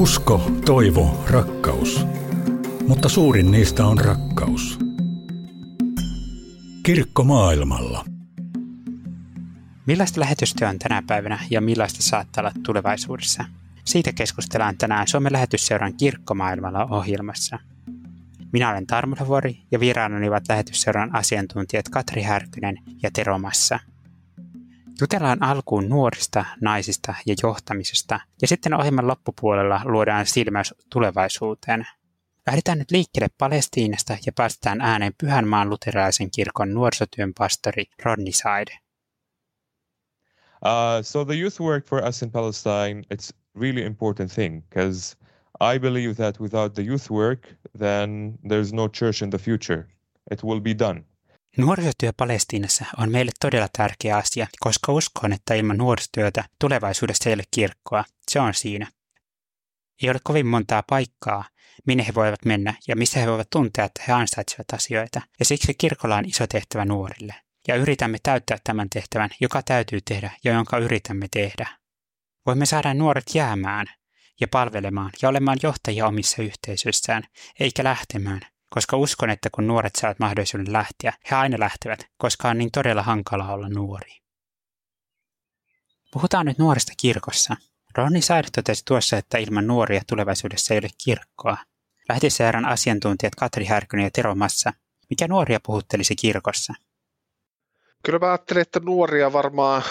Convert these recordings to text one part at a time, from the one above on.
Usko, toivo, rakkaus. Mutta suurin niistä on rakkaus. Kirkko maailmalla. Millaista lähetystyö on tänä päivänä ja millaista saattaa olla tulevaisuudessa? Siitä keskustellaan tänään Suomen lähetysseuran Kirkkomaailmalla ohjelmassa. Minä olen Tarmo Lavori ja vieraanani ovat lähetysseuran asiantuntijat Katri Härkynen ja Tero Massa. Jutellaan alkuun nuorista, naisista ja johtamisesta, ja sitten ohjelman loppupuolella luodaan silmäys tulevaisuuteen. Lähdetään nyt liikkeelle Palestiinasta ja päästään ääneen Pyhän maan luterilaisen kirkon nuorisotyön pastori Rodney Side. Uh, so the youth work for us in Palestine, it's really important thing because I believe that without the youth work, then there's no church in the future. It will be done. Nuorisotyö Palestiinassa on meille todella tärkeä asia, koska uskon, että ilman nuorisotyötä tulevaisuudessa ei ole kirkkoa. Se on siinä. Ei ole kovin montaa paikkaa, minne he voivat mennä ja missä he voivat tuntea, että he ansaitsevat asioita. Ja siksi kirkolla on iso tehtävä nuorille. Ja yritämme täyttää tämän tehtävän, joka täytyy tehdä ja jonka yritämme tehdä. Voimme saada nuoret jäämään ja palvelemaan ja olemaan johtajia omissa yhteisöissään, eikä lähtemään, koska uskon, että kun nuoret saavat mahdollisuuden lähteä, he aina lähtevät, koska on niin todella hankala olla nuori. Puhutaan nyt nuorista kirkossa. Ronni Said totesi tuossa, että ilman nuoria tulevaisuudessa ei ole kirkkoa. Lähtisääärän asiantuntijat Katri Härkynen ja Tero Massa. Mikä nuoria puhuttelisi kirkossa? Kyllä mä ajattelen, että nuoria varmaan,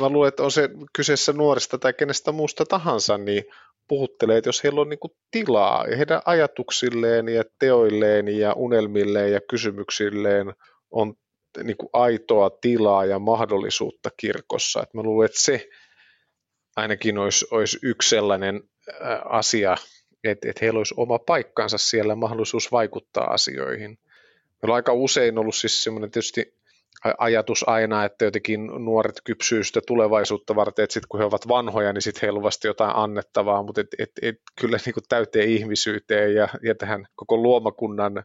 mä luulen, että on se kyseessä nuorista tai kenestä muusta tahansa, niin puhuttelee, että jos heillä on niin kuin tilaa ja heidän ajatuksilleen ja teoilleen ja unelmilleen ja kysymyksilleen on niin kuin aitoa tilaa ja mahdollisuutta kirkossa. Että mä luulen, että se ainakin olisi, olisi yksi sellainen asia, että, että heillä olisi oma paikkansa siellä, mahdollisuus vaikuttaa asioihin. Meillä on aika usein ollut siis semmoinen tietysti ajatus aina, että jotenkin nuoret kypsyy sitä tulevaisuutta varten, että sitten kun he ovat vanhoja, niin sitten heillä on vasta jotain annettavaa, mutta et, et, et, kyllä niin kuin täyteen ihmisyyteen ja, ja tähän koko luomakunnan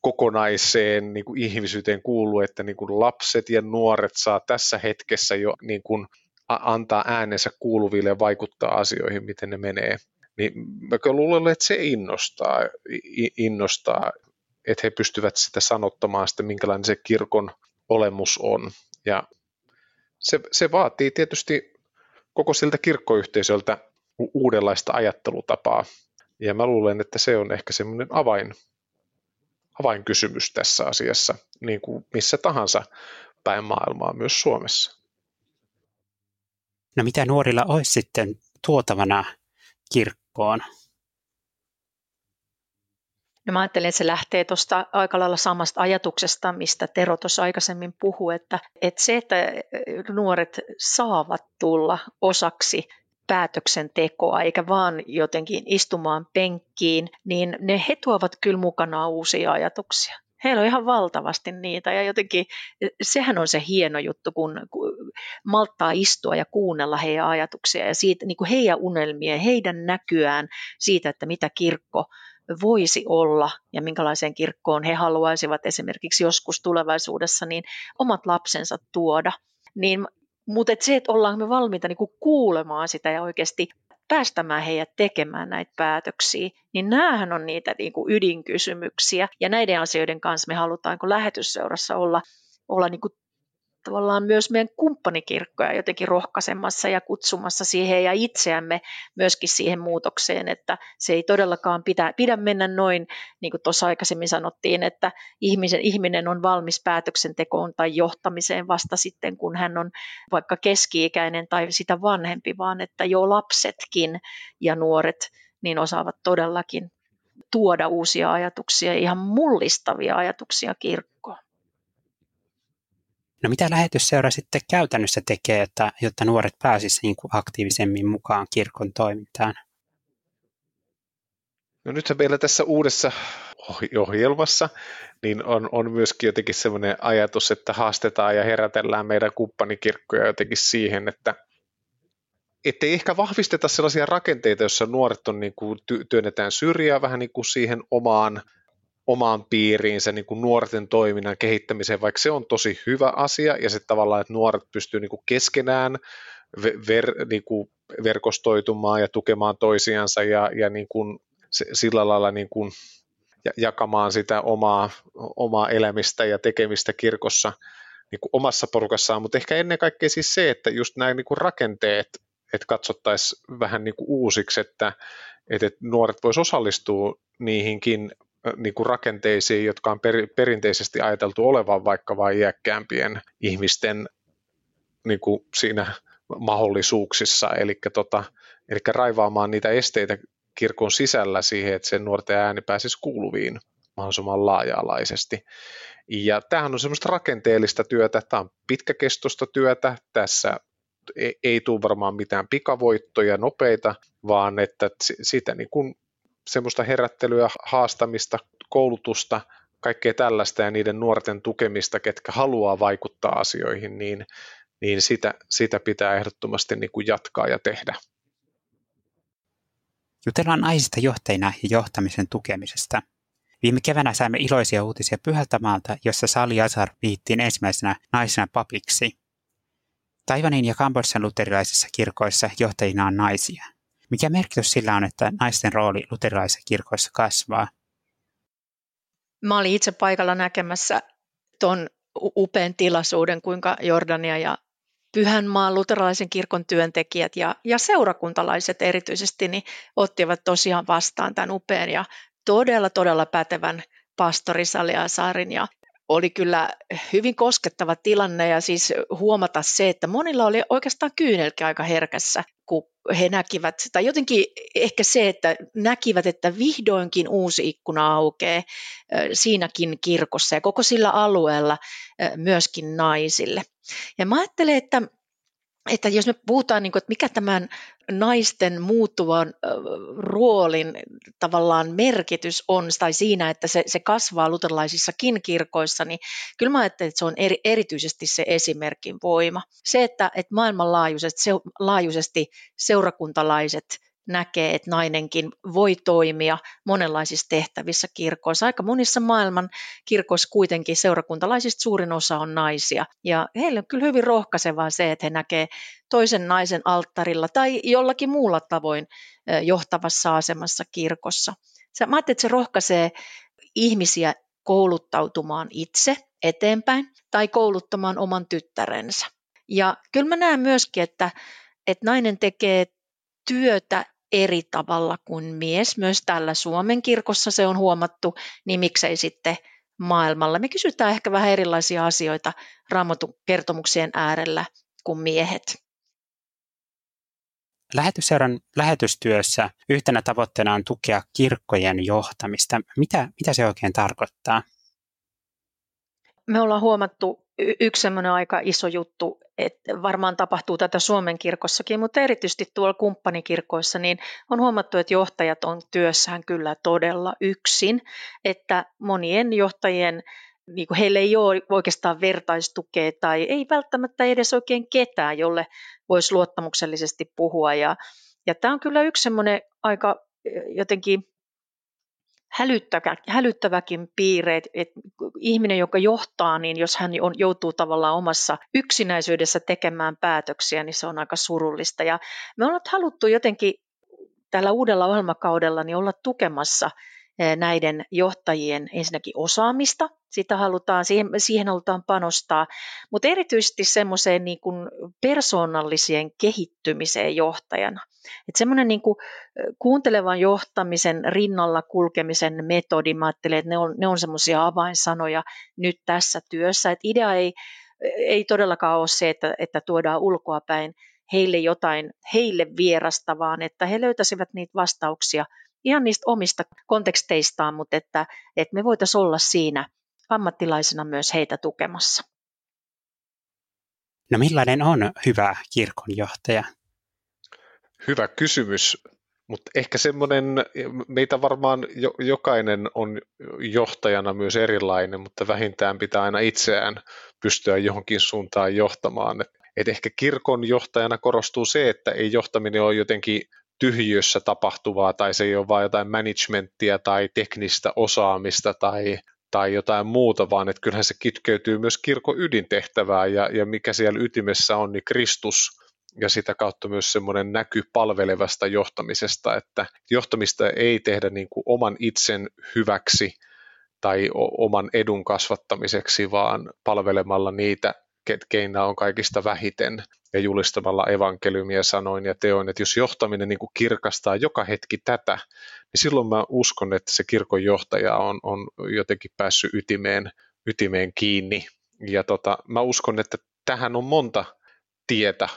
kokonaiseen niin kuin ihmisyyteen kuuluu, että niin kuin lapset ja nuoret saa tässä hetkessä jo niin kuin antaa äänensä kuuluville ja vaikuttaa asioihin, miten ne menee. Niin mä luulen, että se innostaa, innostaa, että he pystyvät sitä sanottamaan, sitä, minkälainen se kirkon olemus on. Ja se, se vaatii tietysti koko siltä kirkkoyhteisöltä uudenlaista ajattelutapaa. Ja mä luulen, että se on ehkä semmoinen avain, avainkysymys tässä asiassa, niin kuin missä tahansa päin maailmaa, myös Suomessa. No mitä nuorilla olisi sitten tuotavana kirkkoon? No mä ajattelen, että se lähtee tuosta aika lailla samasta ajatuksesta, mistä Tero tuossa aikaisemmin puhui, että, että se, että nuoret saavat tulla osaksi päätöksentekoa, eikä vaan jotenkin istumaan penkkiin, niin ne he tuovat kyllä mukanaan uusia ajatuksia. Heillä on ihan valtavasti niitä ja jotenkin sehän on se hieno juttu, kun, kun malttaa istua ja kuunnella heidän ajatuksia ja siitä, niin kuin heidän unelmia, heidän näkyään siitä, että mitä kirkko voisi olla ja minkälaiseen kirkkoon he haluaisivat esimerkiksi joskus tulevaisuudessa niin omat lapsensa tuoda. Niin, mutta et se, että ollaan me valmiita niin kuin kuulemaan sitä ja oikeasti päästämään heidät tekemään näitä päätöksiä, niin näähän on niitä niin kuin ydinkysymyksiä. Ja näiden asioiden kanssa me halutaan kun lähetysseurassa olla, olla niin kuin tavallaan myös meidän kumppanikirkkoja jotenkin rohkaisemassa ja kutsumassa siihen ja itseämme myöskin siihen muutokseen, että se ei todellakaan pidä, pidä mennä noin, niin kuin tuossa aikaisemmin sanottiin, että ihmisen, ihminen on valmis päätöksentekoon tai johtamiseen vasta sitten, kun hän on vaikka keski-ikäinen tai sitä vanhempi, vaan että jo lapsetkin ja nuoret niin osaavat todellakin tuoda uusia ajatuksia, ihan mullistavia ajatuksia kirkkoon. No mitä lähetysseura sitten käytännössä tekee, että, jotta nuoret pääsisivät niin aktiivisemmin mukaan kirkon toimintaan? No nythän meillä tässä uudessa ohjelmassa niin on, on myöskin jotenkin sellainen ajatus, että haastetaan ja herätellään meidän kumppanikirkkoja jotenkin siihen, että ei ehkä vahvisteta sellaisia rakenteita, joissa nuoret on niin kuin työnnetään syrjää vähän niin kuin siihen omaan omaan piiriinsä niin kuin nuorten toiminnan kehittämiseen, vaikka se on tosi hyvä asia ja se tavallaan, että nuoret pystyy niin kuin keskenään ver, niin kuin verkostoitumaan ja tukemaan toisiansa ja, ja niin kuin sillä lailla niin kuin jakamaan sitä omaa, omaa elämistä ja tekemistä kirkossa niin kuin omassa porukassaan, mutta ehkä ennen kaikkea siis se, että just näin niin kuin rakenteet, että katsottaisiin vähän niin kuin uusiksi, että, että nuoret voisivat osallistua niihinkin niin kuin rakenteisiin, jotka on per, perinteisesti ajateltu olevan vaikka vain iäkkäämpien ihmisten niin kuin siinä mahdollisuuksissa, eli, tota, eli raivaamaan niitä esteitä kirkon sisällä siihen, että sen nuorten ääni pääsisi kuuluviin mahdollisimman laaja-alaisesti. Ja tämähän on semmoista rakenteellista työtä, tämä on pitkäkestoista työtä, tässä ei, ei tule varmaan mitään pikavoittoja nopeita, vaan että sitä niin kuin semmoista herättelyä, haastamista, koulutusta, kaikkea tällaista ja niiden nuorten tukemista, ketkä haluaa vaikuttaa asioihin, niin, niin sitä, sitä pitää ehdottomasti niin kuin jatkaa ja tehdä. Jutellaan naisista johtajina ja johtamisen tukemisesta. Viime keväänä saimme iloisia uutisia Pyhältämaalta, jossa Sali Azar viittiin ensimmäisenä naisena papiksi. Taivanin ja Kambodsan luterilaisissa kirkoissa johtajina on naisia. Mikä merkitys sillä on, että naisten rooli luterilaisissa kirkoissa kasvaa? Mä olin itse paikalla näkemässä tuon upean tilaisuuden, kuinka Jordania ja Pyhänmaan luterilaisen kirkon työntekijät ja, ja seurakuntalaiset erityisesti niin ottivat tosiaan vastaan tämän upean ja todella, todella pätevän pastori Saarin ja oli kyllä hyvin koskettava tilanne ja siis huomata se, että monilla oli oikeastaan kyynelkin aika herkässä, kun he näkivät, tai jotenkin ehkä se, että näkivät, että vihdoinkin uusi ikkuna aukeaa siinäkin kirkossa ja koko sillä alueella myöskin naisille. Ja mä ajattelen, että että jos me puhutaan, niin että mikä tämän naisten muuttuvan roolin tavallaan merkitys on, tai siinä, että se, se kasvaa luterilaisissakin kirkoissa, niin kyllä mä ajattelen, että se on eri, erityisesti se esimerkin voima. Se, että, että maailmanlaajuisesti se, laajuisesti seurakuntalaiset näkee, että nainenkin voi toimia monenlaisissa tehtävissä kirkoissa. Aika monissa maailman kirkoissa kuitenkin seurakuntalaisista suurin osa on naisia. Ja heille on kyllä hyvin rohkaisevaa se, että he näkee toisen naisen alttarilla tai jollakin muulla tavoin johtavassa asemassa kirkossa. Mä ajattelin, että se rohkaisee ihmisiä kouluttautumaan itse eteenpäin tai kouluttamaan oman tyttärensä. Ja kyllä mä näen myöskin, että, että nainen tekee työtä eri tavalla kuin mies. Myös täällä Suomen kirkossa se on huomattu, niin miksei sitten maailmalla. Me kysytään ehkä vähän erilaisia asioita raamatun kertomuksien äärellä kuin miehet. Lähetysseuran lähetystyössä yhtenä tavoitteena on tukea kirkkojen johtamista. Mitä, mitä se oikein tarkoittaa? Me ollaan huomattu yksi semmoinen aika iso juttu, että varmaan tapahtuu tätä Suomen kirkossakin, mutta erityisesti tuolla kumppanikirkoissa, niin on huomattu, että johtajat on työssään kyllä todella yksin, että monien johtajien niin kuin heille ei ole oikeastaan vertaistukea tai ei välttämättä edes oikein ketään, jolle voisi luottamuksellisesti puhua. Ja, ja tämä on kyllä yksi semmoinen aika jotenkin hälyttävä, hälyttäväkin piirre, että ihminen, joka johtaa, niin jos hän on, joutuu tavallaan omassa yksinäisyydessä tekemään päätöksiä, niin se on aika surullista. Ja me ollaan haluttu jotenkin tällä uudella ohjelmakaudella niin olla tukemassa näiden johtajien ensinnäkin osaamista, sitä halutaan, siihen, siihen halutaan panostaa, mutta erityisesti semmoiseen niin kuin persoonalliseen kehittymiseen johtajana. Että semmoinen niin kuin kuuntelevan johtamisen rinnalla kulkemisen metodi, mä ajattelen, että ne on, ne on semmoisia avainsanoja nyt tässä työssä. Että idea ei, ei todellakaan ole se, että, että tuodaan ulkoapäin heille jotain heille vierasta, vaan että he löytäisivät niitä vastauksia ihan niistä omista konteksteistaan, mutta että, että me voitaisiin olla siinä ammattilaisena myös heitä tukemassa. No millainen on hyvä kirkonjohtaja? Hyvä kysymys, mutta ehkä semmoinen, meitä varmaan jo, jokainen on johtajana myös erilainen, mutta vähintään pitää aina itseään pystyä johonkin suuntaan johtamaan. Et, et ehkä kirkon johtajana korostuu se, että ei johtaminen ole jotenkin tyhjössä tapahtuvaa tai se ei ole vain jotain managementtia tai teknistä osaamista tai, tai jotain muuta, vaan että kyllähän se kitkeytyy myös kirkon ydintehtävään ja, ja mikä siellä ytimessä on, niin Kristus ja sitä kautta myös semmoinen näky palvelevasta johtamisesta, että johtamista ei tehdä niin kuin oman itsen hyväksi tai oman edun kasvattamiseksi, vaan palvelemalla niitä, keillä on kaikista vähiten ja julistamalla evankeliumia sanoin ja teoin, että jos johtaminen niin kuin kirkastaa joka hetki tätä, niin silloin mä uskon, että se kirkon johtaja on, on jotenkin päässyt ytimeen, ytimeen kiinni. Ja tota, mä uskon, että tähän on monta tietä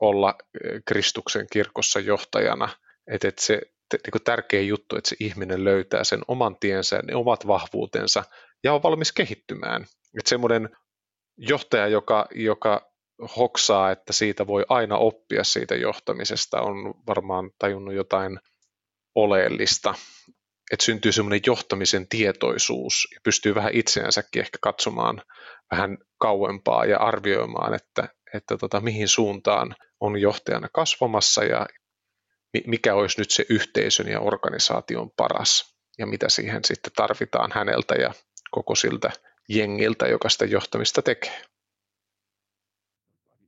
olla eh, Kristuksen kirkossa johtajana, että, että se niin kuin tärkeä juttu, että se ihminen löytää sen oman tiensä, ne omat vahvuutensa ja on valmis kehittymään. Että semmoinen johtaja, joka, joka hoksaa, että siitä voi aina oppia siitä johtamisesta, on varmaan tajunnut jotain oleellista. Että syntyy semmoinen johtamisen tietoisuus ja pystyy vähän itseänsäkin ehkä katsomaan vähän kauempaa ja arvioimaan, että, että tota, mihin suuntaan on johtajana kasvamassa ja mikä olisi nyt se yhteisön ja organisaation paras ja mitä siihen sitten tarvitaan häneltä ja koko siltä jengiltä, joka sitä johtamista tekee.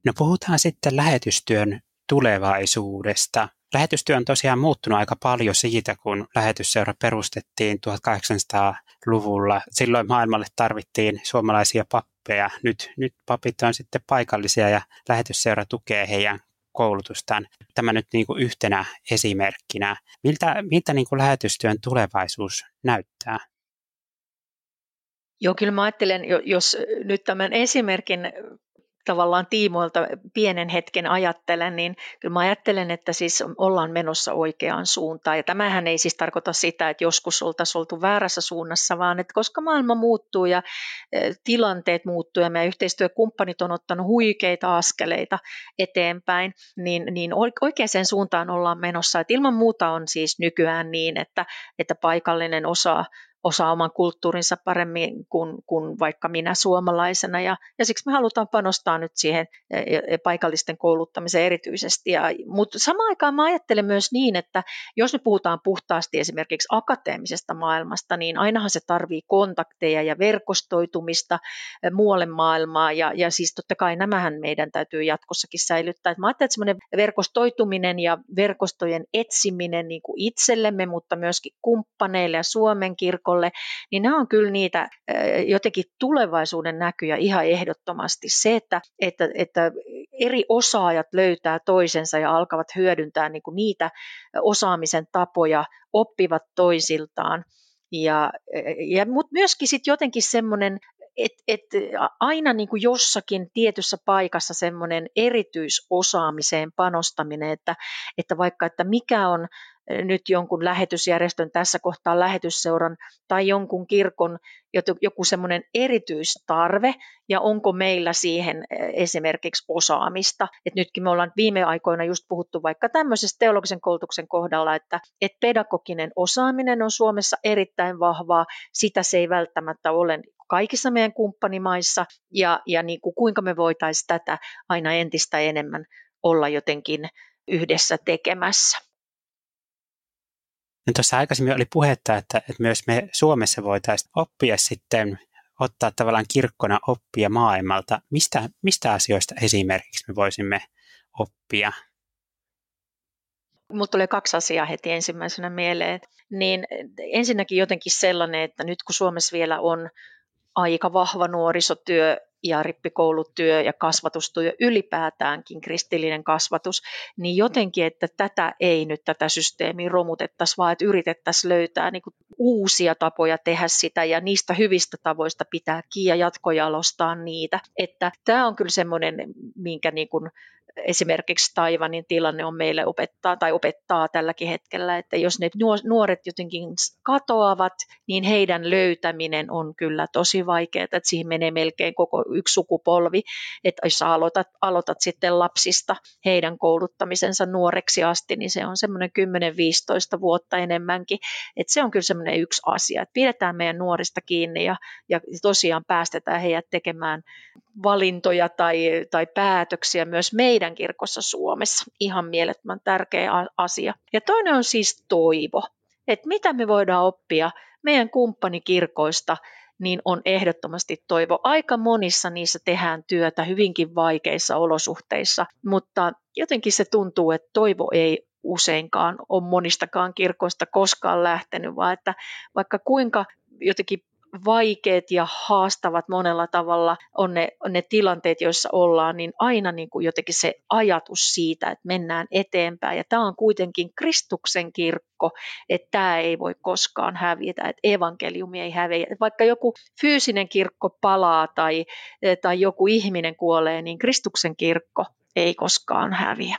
No puhutaan sitten lähetystyön tulevaisuudesta. Lähetystyö on tosiaan muuttunut aika paljon siitä, kun lähetysseura perustettiin 1800-luvulla. Silloin maailmalle tarvittiin suomalaisia pappeja. Nyt, nyt papit on sitten paikallisia ja lähetysseura tukee heidän koulutustaan. Tämä nyt niin kuin yhtenä esimerkkinä. Miltä, miltä niin kuin lähetystyön tulevaisuus näyttää? Joo, kyllä mä ajattelen, jos nyt tämän esimerkin tavallaan tiimoilta pienen hetken ajattelen, niin kyllä mä ajattelen, että siis ollaan menossa oikeaan suuntaan. Ja tämähän ei siis tarkoita sitä, että joskus oltaisiin oltu väärässä suunnassa, vaan että koska maailma muuttuu ja e, tilanteet muuttuu ja meidän yhteistyökumppanit on ottanut huikeita askeleita eteenpäin, niin, niin oikeaan suuntaan ollaan menossa. Että ilman muuta on siis nykyään niin, että, että paikallinen osaa osaa oman kulttuurinsa paremmin kuin, kuin vaikka minä suomalaisena. Ja, ja siksi me halutaan panostaa nyt siihen e, e, paikallisten kouluttamiseen erityisesti. Ja, mutta samaan aikaan mä ajattelen myös niin, että jos me puhutaan puhtaasti esimerkiksi akateemisesta maailmasta, niin ainahan se tarvii kontakteja ja verkostoitumista e, muualle maailmaan. Ja, ja siis totta kai nämähän meidän täytyy jatkossakin säilyttää. Että mä ajattelen, että semmoinen verkostoituminen ja verkostojen etsiminen niin kuin itsellemme, mutta myöskin kumppaneille ja Suomen kirkolle, viikolle, niin nämä on kyllä niitä jotenkin tulevaisuuden näkyjä ihan ehdottomasti. Se, että, että, että eri osaajat löytää toisensa ja alkavat hyödyntää niin kuin niitä osaamisen tapoja, oppivat toisiltaan. Ja, ja, mutta myöskin sitten jotenkin semmoinen että et aina niin kuin jossakin tietyssä paikassa semmoinen erityisosaamiseen panostaminen, että, että vaikka että mikä on nyt jonkun lähetysjärjestön, tässä kohtaa lähetysseuran tai jonkun kirkon joku semmoinen erityistarve ja onko meillä siihen e, esimerkiksi osaamista. Et nytkin me ollaan viime aikoina just puhuttu vaikka tämmöisestä teologisen koulutuksen kohdalla, että et pedagoginen osaaminen on Suomessa erittäin vahvaa, sitä se ei välttämättä ole kaikissa meidän kumppanimaissa ja, ja niin kuin kuinka me voitaisiin tätä aina entistä enemmän olla jotenkin yhdessä tekemässä. No tuossa aikaisemmin oli puhetta, että, että myös me Suomessa voitaisiin oppia sitten, ottaa tavallaan kirkkona oppia maailmalta. Mistä, mistä asioista esimerkiksi me voisimme oppia? Mulla tulee kaksi asiaa heti ensimmäisenä mieleen. Niin ensinnäkin jotenkin sellainen, että nyt kun Suomessa vielä on aika vahva nuorisotyö ja rippikoulutyö ja kasvatustyö ylipäätäänkin kristillinen kasvatus, niin jotenkin, että tätä ei nyt tätä systeemiä romutettaisi, vaan että yritettäisiin löytää niin kuin uusia tapoja tehdä sitä ja niistä hyvistä tavoista pitää kiinni ja jatkojalostaa niitä. Että tämä on kyllä semmoinen, minkä niin kuin esimerkiksi Taivanin tilanne on meille opettaa tai opettaa tälläkin hetkellä, että jos ne nuoret jotenkin katoavat, niin heidän löytäminen on kyllä tosi vaikeaa, että siihen menee melkein koko yksi sukupolvi, että jos aloitat, aloitat sitten lapsista heidän kouluttamisensa nuoreksi asti, niin se on semmoinen 10-15 vuotta enemmänkin, että se on kyllä semmoinen yksi asia, että pidetään meidän nuorista kiinni ja, ja tosiaan päästetään heidät tekemään valintoja tai, tai päätöksiä myös meidän kirkossa Suomessa. Ihan mielettömän tärkeä asia. Ja toinen on siis toivo, että mitä me voidaan oppia meidän kumppanikirkoista niin on ehdottomasti toivo. Aika monissa niissä tehdään työtä hyvinkin vaikeissa olosuhteissa, mutta jotenkin se tuntuu, että toivo ei useinkaan ole monistakaan kirkoista koskaan lähtenyt, vaan että vaikka kuinka jotenkin vaikeat ja haastavat monella tavalla on ne, on ne tilanteet, joissa ollaan, niin aina niin kuin jotenkin se ajatus siitä, että mennään eteenpäin. Ja tämä on kuitenkin Kristuksen kirkko, että tämä ei voi koskaan hävitä, että evankeliumi ei häviä. Vaikka joku fyysinen kirkko palaa tai, tai joku ihminen kuolee, niin Kristuksen kirkko ei koskaan häviä.